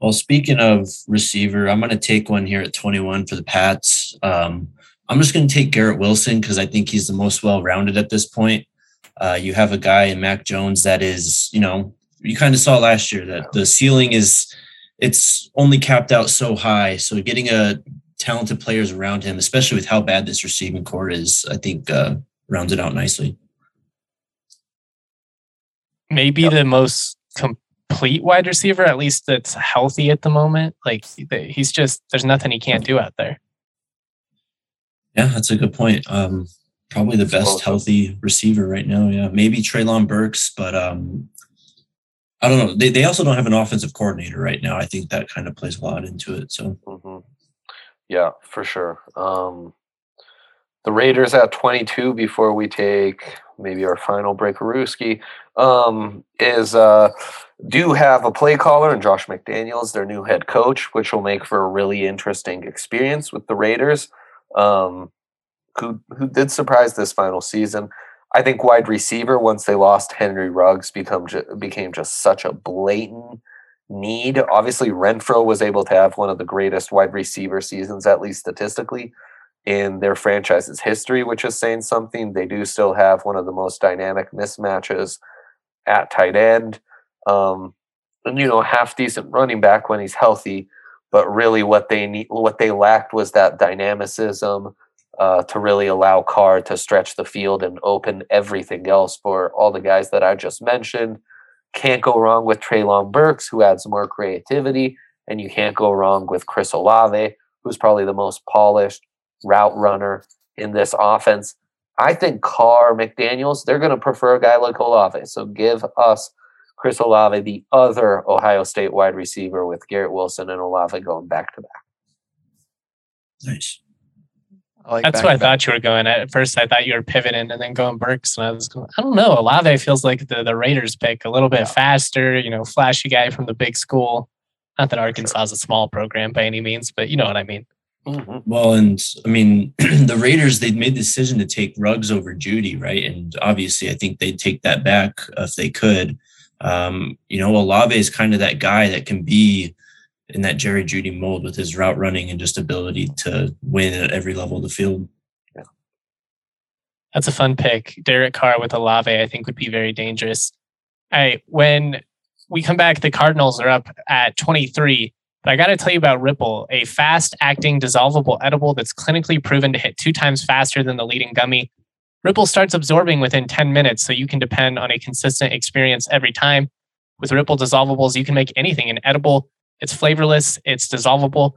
Well, speaking of receiver, I'm going to take one here at 21 for the Pats. Um, I'm just going to take Garrett Wilson because I think he's the most well rounded at this point. Uh, you have a guy in Mac Jones that is, you know, you kind of saw last year that the ceiling is, it's only capped out so high. So getting a talented players around him, especially with how bad this receiving corps is, I think uh, rounds it out nicely. Maybe the most complete wide receiver, at least that's healthy at the moment. Like he's just there's nothing he can't do out there. Yeah, that's a good point. Um, probably the best Awesome. healthy receiver right now. Yeah, maybe Treylon Burks, but um, I don't know. They they also don't have an offensive coordinator right now. I think that kind of plays a lot into it. So hmm Yeah, for sure. Um, the Raiders at 22 before we take maybe our final break, Ruski, um, is uh, do have a play caller and Josh McDaniels, their new head coach, which will make for a really interesting experience with the Raiders, um, who who did surprise this final season. I think wide receiver once they lost Henry Ruggs become became just such a blatant need. Obviously, Renfrow was able to have one of the greatest wide receiver seasons, at least statistically, in their franchise's history, which is saying something. They do still have one of the most dynamic mismatches at tight end. Um, and you know, half decent running back when he's healthy, but really what they need what they lacked was that dynamicism uh, to really allow Carr to stretch the field and open everything else for all the guys that I just mentioned. Can't go wrong with Treylon Burks, who adds more creativity, and you can't go wrong with Chris Olave, who's probably the most polished route runner in this offense. I think Carr, McDaniels, they're going to prefer a guy like Olave. So give us Chris Olave, the other Ohio State wide receiver, with Garrett Wilson and Olave going back to back. nice. I like That's back what I thought you were going at. At first, I thought you were pivoting and then going Burks, and I was going, I don't know. Olave feels like the the Raiders pick a little bit Yeah. faster. You know, flashy guy from the big school. Not that Arkansas is a small program by any means, but you know what I mean. Well, and I mean, [CLEARS THROAT] the Raiders, they'd made the decision to take Ruggs over Jeudy, right? And obviously, I think they'd take that back if they could. Um, you know, Olave is kind of that guy that can be in that Jerry Jeudy mold with his route running and just ability to win at every level of the field. That's a fun pick. Derek Carr with Olave, I think, would be very dangerous. All right, when we come back, the Cardinals are up at 23. But I got to tell you about Ripple, a fast acting dissolvable edible that's clinically proven to hit two times faster than the leading gummy. Ripple starts absorbing within 10 minutes, so you can depend on a consistent experience every time. With Ripple dissolvables, you can make anything an edible. It's flavorless, it's dissolvable.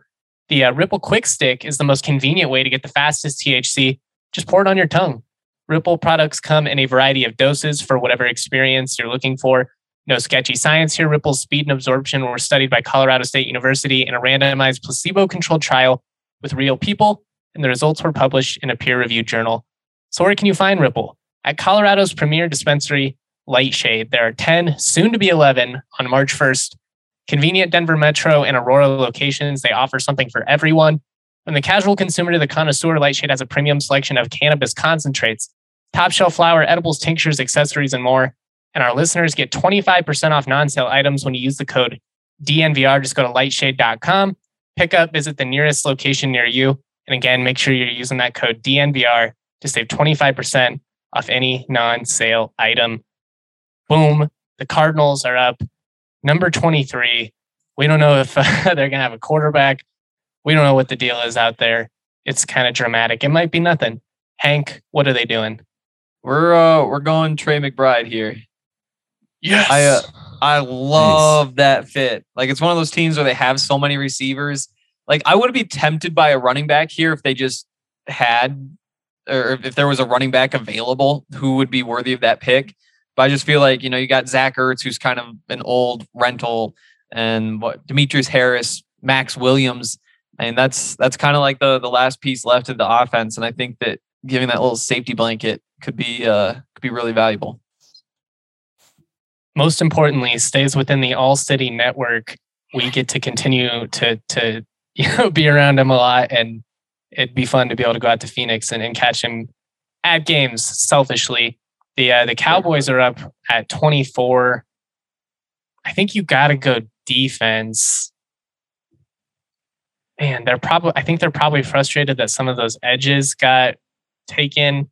The uh, Ripple Quick Stick is the most convenient way to get the fastest THC. Just pour it on your tongue. Ripple products come in a variety of doses for whatever experience you're looking for. No sketchy science here. Ripple's speed and absorption were studied by Colorado State University in a randomized placebo controlled trial with real people, and the results were published in a peer reviewed journal. So, where can you find Ripple? At Colorado's premier dispensary, Lightshade. There are 10, soon to be 11, on March 1st. Convenient Denver Metro and Aurora locations, they offer something for everyone. From the casual consumer to the connoisseur, Lightshade has a premium selection of cannabis concentrates, top shelf flower, edibles, tinctures, accessories, and more. And our listeners get 25% off non sale items when you use the code DNVR. Just go to lightshade.com, pick up, visit the nearest location near you. And again, make sure you're using that code DNVR to save 25% off any non sale item. Boom. The Cardinals are up number 23. We don't know if [LAUGHS] they're going to have a quarterback. We don't know what the deal is out there. It's kind of dramatic. It might be nothing. Hank, what are they doing? We're uh we're going Trey McBride here. Yes. I uh, I love that fit. Like it's one of those teams where they have so many receivers. Like I would be tempted by a running back here if they just had or if there was a running back available who would be worthy of that pick. But I just feel like, you know, you got Zach Ertz, who's kind of an old rental, and what Demetrius Harris, Maxx Williams. And that's that's kind of like the the last piece left of the offense. And I think that giving that little safety blanket could be uh could be really valuable. Most importantly, stays within the all city network. We get to continue to to [LAUGHS] you know be around him a lot and it'd be fun to be able to go out to Phoenix and, and catch him at games selfishly. The uh, the Cowboys are up at 24. I think you got to go defense. Man, they're probably I think they're probably frustrated that some of those edges got taken.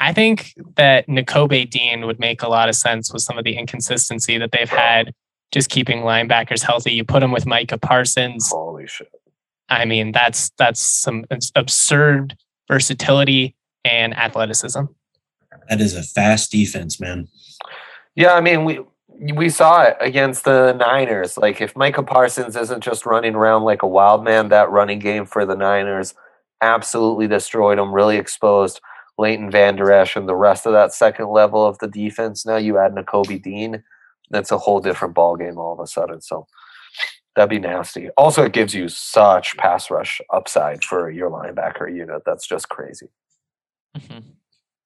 I think that Nakobe Dean would make a lot of sense with some of the inconsistency that they've had just keeping linebackers healthy. You put them with Micah Parsons. Holy shit. I mean, that's that's some absurd versatility and athleticism. That is a fast defense, man. Yeah, I mean, we we saw it against the Niners. Like if Micah Parsons isn't just running around like a wild man, that running game for the Niners absolutely destroyed them, really exposed Leighton Vander Esch and the rest of that second level of the defense. Now you add Nakobe Dean, that's a whole different ball game all of a sudden. So that'd be nasty. Also, it gives you such pass rush upside for your linebacker unit. That's just crazy. Mm-hmm.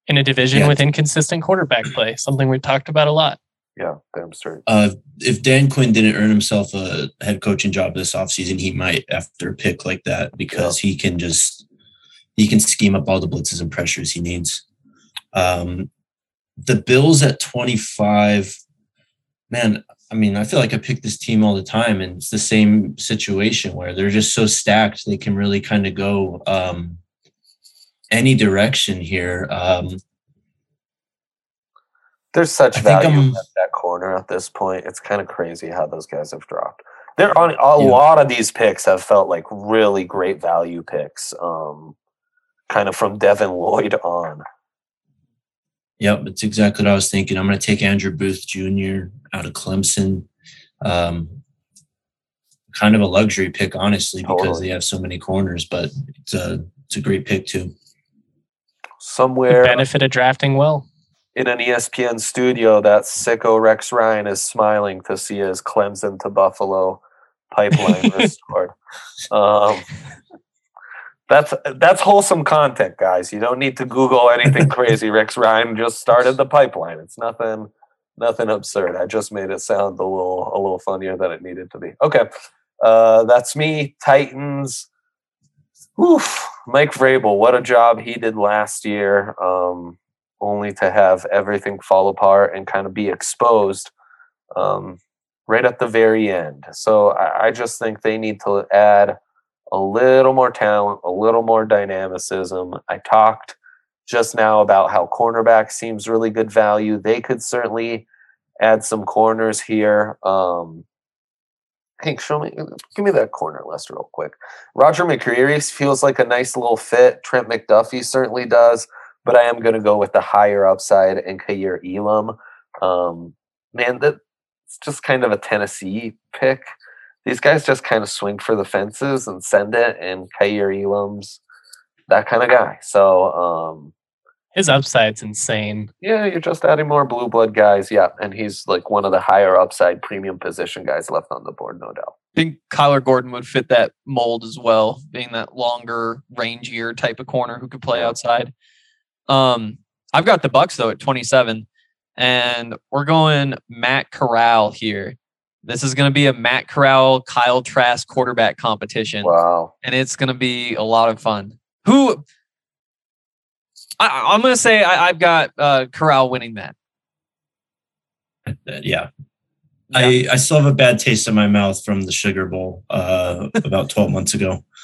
In a division yeah. with inconsistent quarterback play, something we've talked about a lot. Yeah, damn straight. Uh, if Dan Quinn didn't earn himself a head coaching job this offseason, he might after a pick like that because yeah. he can just he can scheme up all the blitzes and pressures he needs. Um, the Bills at 25, man, I mean, I feel like I pick this team all the time, and it's the same situation where they're just so stacked. They can really kind of go um, any direction here. Um, there's such value in that corner at this point. It's kind of crazy how those guys have dropped. There on a yeah. lot of these picks have felt like really great value picks, um, kind of from Devin Lloyd on. Yep, it's exactly what I was thinking. I'm going to take Andrew Booth Jr. out of Clemson. Um, kind of a luxury pick, honestly, because totally. they have so many corners. But it's a it's a great pick too. Somewhere the benefit of drafting well in an ESPN studio, that sicko Rex Ryan is smiling to see his Clemson to Buffalo pipeline [LAUGHS] restored. Um, that's that's wholesome content, guys. You don't need to Google anything [LAUGHS] crazy. Rex Ryan just started the pipeline. It's nothing nothing absurd. I just made it sound a little a little funnier than it needed to be. Okay. Uh, that's me. Titans. Oof. Mike Vrabel, what a job he did last year. Um, only to have everything fall apart and kind of be exposed um, right at the very end. So I, I, just think they need to add a little more talent, a little more dynamicism. I talked just now about how cornerback seems really good value. They could certainly add some corners here. Um, Hank, show me, give me that corner list real quick. Roger McCreary feels like a nice little fit. Trent McDuffie certainly does but I am going to go with the higher upside and Kaiir Elam. Um, man, that's just kind of a Tennessee pick. These guys just kind of swing for the fences and send it, and Kaiir Elam's that kind of guy. So um, his upside's insane. Yeah, you're just adding more blue blood guys. Yeah, and he's like one of the higher upside premium position guys left on the board, no doubt. I think Kyler Gordon would fit that mold as well, being that longer, rangier type of corner who could play outside. Um, I've got the Bucs though at 27, and we're going Matt Corral here. This is going to be a Matt Corral, Kyle Trask quarterback competition. Wow. And it's going to be a lot of fun. Who I, am going to say I, have got uh, Corral winning that. Yeah. yeah. I, I still have a bad taste in my mouth from the Sugar Bowl uh, about 12 months ago. [LAUGHS]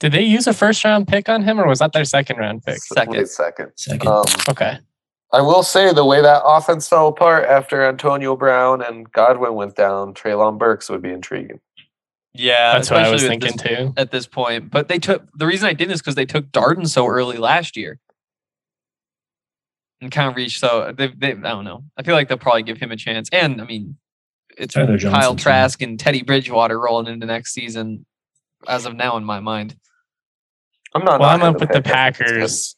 Did they use a first round pick on him, or was that their second round pick? Second, second, second. Um, okay. I will say the way that offense fell apart after Antonio Brown and Godwin went down, Treylon Burks would be intriguing. Yeah, that's what I was thinking this, too. At this point, but they took the reason I didn't is because they took Darden so early last year. and kind of reach. So they, they, I don't know. I feel like they'll probably give him a chance. And I mean, it's Tyler Kyle Johnson, too. Trask and Teddy Bridgewater rolling into next season, as of now in my mind. I'm not. Well, I'm knocking up with the pick. I think it's good. Packers,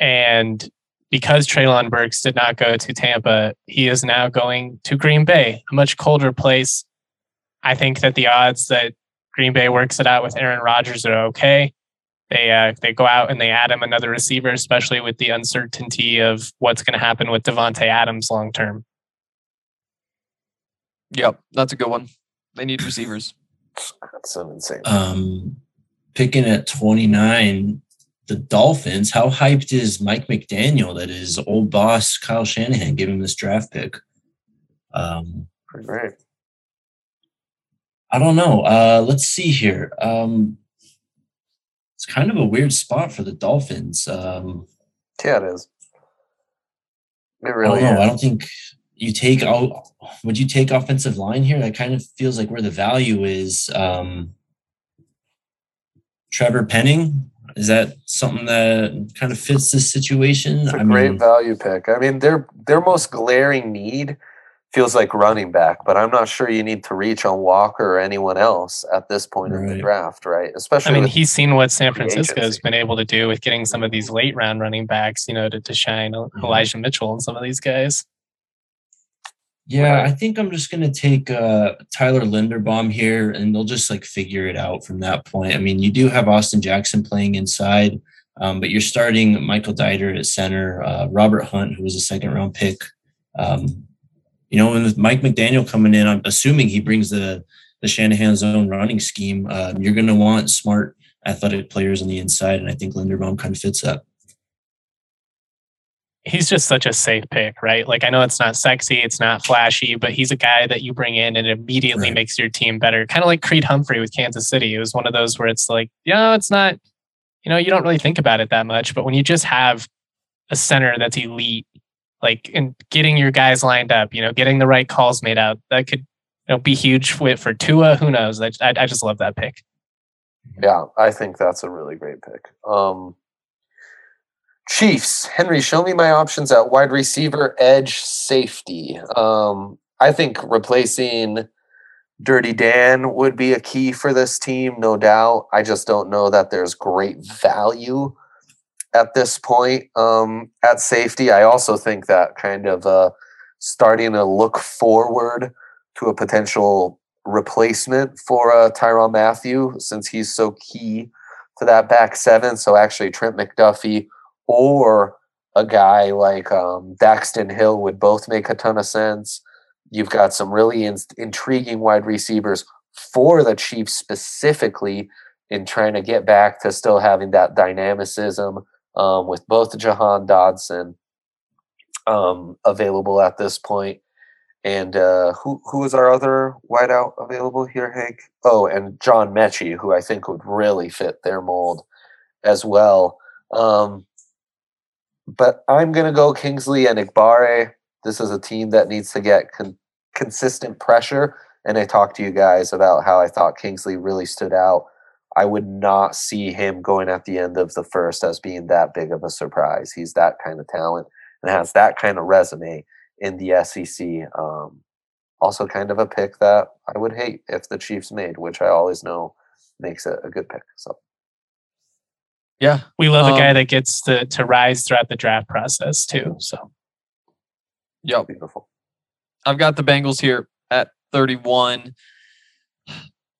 and because Treylon Burks did not go to Tampa, he is now going to Green Bay, a much colder place. I think that the odds that Green Bay works it out with Aaron Rodgers are okay. They uh, they go out and they add him another receiver, especially with the uncertainty of what's going to happen with Davante Adams long term. Yep, that's a good one. They need receivers. That's an insane. Um, picking at 29, the Dolphins. How hyped is Mike McDaniel that his old boss Kyle Shanahan gave him this draft pick? Um, Pretty great. I don't know. Uh, let's see here. Um, it's kind of a weird spot for the Dolphins. Um, Yeah, it is. It I don't know. I don't think you take out. Would you take offensive line here? That kind of feels like where the value is. Um, Trevor Penning is that something that kind of fits this situation? It's a I great mean, value pick. I mean, their their most glaring need feels like running back, but I'm not sure you need to reach on Walker or anyone else at this point in the draft, right? Especially I mean, he's seen what San Francisco has been able to do with getting some of these late round running backs, you know, to, to shine Elijah Mitchell and some of these guys. Yeah, Right. I think I'm just gonna take uh, Tyler Linderbaum here, and they'll just like figure it out from that point. I mean, you do have Austin Jackson playing inside, um, but you're starting Michael Deiter at center, uh, Robert Hunt, who was a second round pick. Um, you know, and with Mike McDaniel coming in, I'm assuming he brings the the Shanahan's own running scheme. Um, you're going to want smart, athletic players on the inside, and I think Linderbaum kind of fits that. he's just such a safe pick, right? Like I know it's not sexy, it's not flashy, but he's a guy that you bring in and immediately Right. makes your team better. Kind of like Creed Humphrey with Kansas City. It was one of those where it's like, you know, it's not, you know, you don't really think about it that much, but when you just have a center that's elite, like and getting your guys lined up, you know, getting the right calls made out, that could you know be huge for, for Tua. Who knows? I, I I just love that pick. Yeah, I think that's a really great pick. Um, Chiefs, Henry, show me my options at wide receiver, edge, safety. Um, I think replacing Dirty Dan would be a key for this team, no doubt. I just don't know that there's great value at this point um, at safety. I also think that kind of uh, starting to look forward to a potential replacement for uh, Tyrann Mathieu since he's so key to that back seven. So actually, Trent McDuffie or a guy like um, Daxton Hill would both make a ton of sense. You've got some really in- intriguing wide receivers for the Chiefs specifically in trying to get back to still having that dynamicism um, with both Jahan Dotson um, available at this point. And uh, who who is our other wideout available here, Hank? Oh, and John Metchie, who I think would really fit their mold as well. Um, but I'm gonna go Kingsley Enagbare. This is a team that needs to get con- consistent pressure. And I talked to you guys about how I thought Kingsley really stood out. I would not see him going at the end of the first as being that big of a surprise. He's that kind of talent and has that kind of resume in the SEC. Um, also, kind of a pick that I would hate if the Chiefs made, which I always know makes it a good pick. So Yeah. We love a guy Um, that gets to to rise throughout the draft process too. So yeah, beautiful. I've got the Bengals here at 31.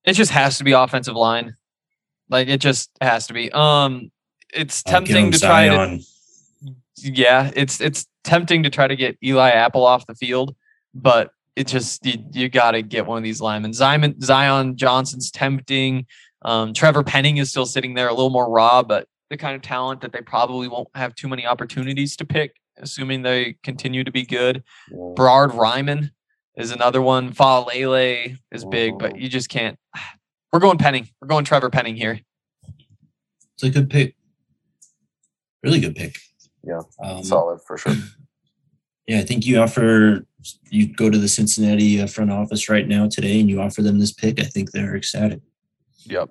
It just has to be offensive line. Like it just has to be. Um it's tempting to try to yeah, it's it's tempting to try to get Eli Apple off the field, but it just you, you got to get one of these linemen. Zion Zion Johnson's tempting. Um, Trevor Penning is still sitting there, a little more raw, but the kind of talent that they probably won't have too many opportunities to pick, assuming they continue to be good. Bernhard Raimann is another one. Faalele is big, but you just can't. We're going Penning. We're going Trevor Penning here. It's a good pick. Really good pick. Yeah, Um, Solid for sure. [CLEARS THROAT] Yeah, I think you offer you go to the Cincinnati uh, front office right now today, and you offer them this pick. I think they're ecstatic. Yep.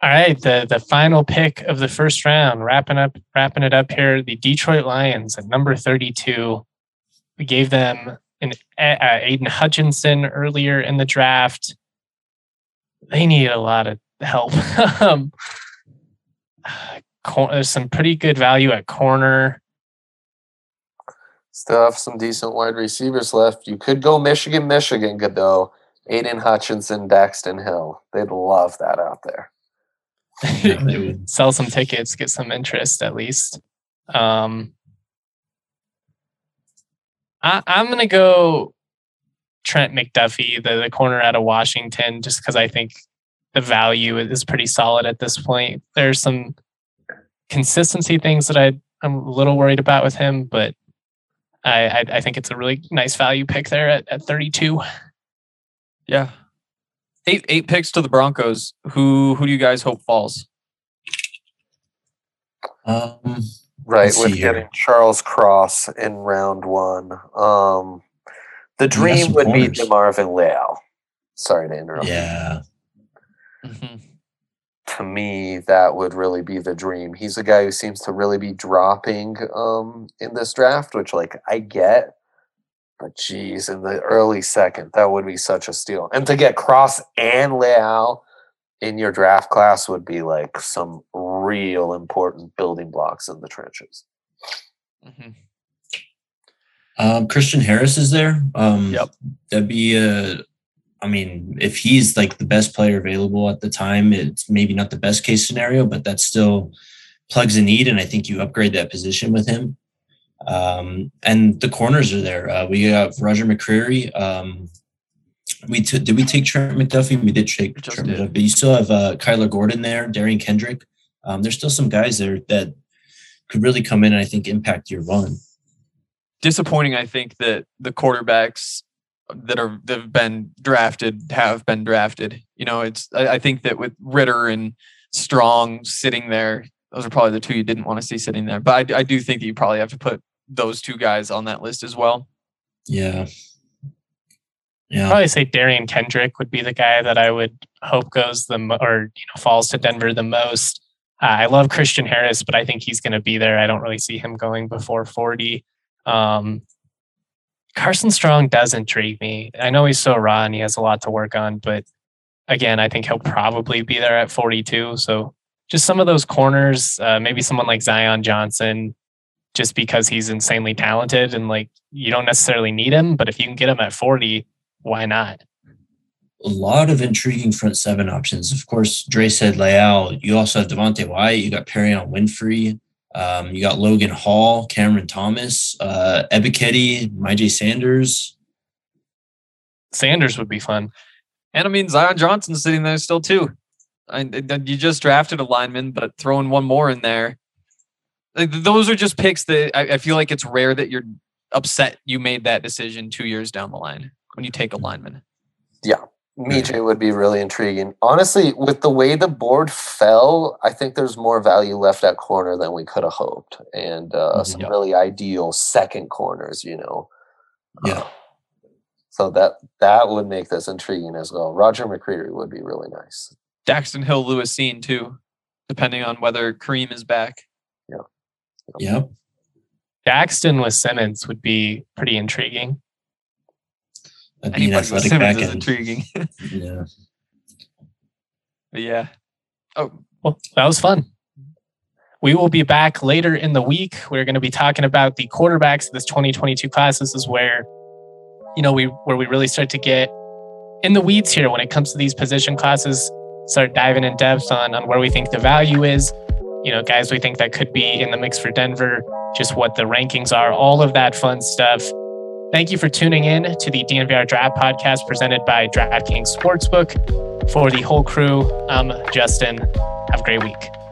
All right, the the final pick of the first round, wrapping up wrapping it up here. The Detroit Lions at number thirty two. We gave them an uh, Aidan Hutchinson earlier in the draft. They need a lot of help. [LAUGHS] um, [SIGHS] there's some pretty good value at corner. Still have some decent wide receivers left. You could go Michigan, Michigan, Godot, Aidan Hutchinson, Daxton Hill. They'd love that out there. [LAUGHS] Sell some tickets, get some interest at least. Um, I, am going to go Trent McDuffie, the, the corner out of Washington, just because I think the value is pretty solid at this point. There's some consistency things that I, I'm a little worried about with him, but I, I, I think it's a really nice value pick there at, at 32. Yeah. Eight eight picks to the Broncos. Who who do you guys hope falls? Um, right, with getting Charles Cross in round one. Um, the dream would corners. be DeMarvin Leal. Sorry to interrupt. Yeah. Mm-hmm. To me, that would really be the dream. He's a guy who seems to really be dropping um, in this draft, which, like, I get. But geez, in the early second, that would be such a steal. And to get Cross and Leal in your draft class would be like some real important building blocks in the trenches. Mm-hmm. Um, Christian Harris is there. Um, yep. That'd be a. I mean, if he's like the best player available at the time, it's maybe not the best case scenario, but that still plugs a need, and I think you upgrade that position with him. Um, and the corners are there. Uh, we have Roger McCreary. Um, we t- did we take Trent McDuffie? We did take Trent did. McDuffie, but you still have uh, Kyler Gordon there, Derion Kendrick. Um, there's still some guys there that could really come in and I think impact your run. Disappointing, I think that the quarterbacks that are that have been drafted have been drafted. You know, it's I, I think that with Ridder and Strong sitting there, those are probably the two you didn't want to see sitting there. But I, I do think that you probably have to put those two guys on that list as well. Yeah. Yeah. I'd probably say Derion Kendrick would be the guy that I would hope goes the or you know falls to Denver the most. Uh, I love Christian Harris, but I think he's going to be there. I don't really see him going before 40. Um, Carson Strong does intrigue me. I know he's so raw and he has a lot to work on, but again, I think he'll probably be there at 42. So just some of those corners, uh, maybe someone like Zion Johnson, just because he's insanely talented and like you don't necessarily need him, but if you can get him at 40, why not? A lot of intriguing front seven options. Of course, Dre said Leal. You also have Devonte Wyatt. You got Perrion Winfrey. Um, you got Logan Hall, Cameron Thomas, uh, Ebiketie, Myjai Sanders. Sanders would be fun. And I mean, Zion Johnson's sitting there still too. I, you just drafted a lineman, but throwing one more in there. Like, those are just picks that I, I feel like it's rare that you're upset you made that decision two years down the line when you take a lineman. Yeah. Myjai would be really intriguing. Honestly, with the way the board fell, I think there's more value left at corner than we could have hoped, and uh, mm-hmm. some really ideal second corners. You know, yeah. Uh, so that that would make this intriguing as well. Roger McCreary would be really nice. Daxton Hill, Lewis Cine too, depending on whether Kareem is back. Yeah. Yep. Daxton with Simmons would be pretty intriguing. That'd be Anybody with Simmons is intriguing. [LAUGHS] yeah. But yeah. Oh, well, that was fun. We will be back later in the week. We're going to be talking about the quarterbacks of this 2022 class. This is where, you know, we where we really start to get in the weeds here when it comes to these position classes start diving in depth on, on where we think the value is, you know, guys we think that could be in the mix for Denver, just what the rankings are, all of that fun stuff. Thank you for tuning in to the DNVR Draft Podcast presented by DraftKings Sportsbook. For the whole crew, I'm Justin. Have a great week.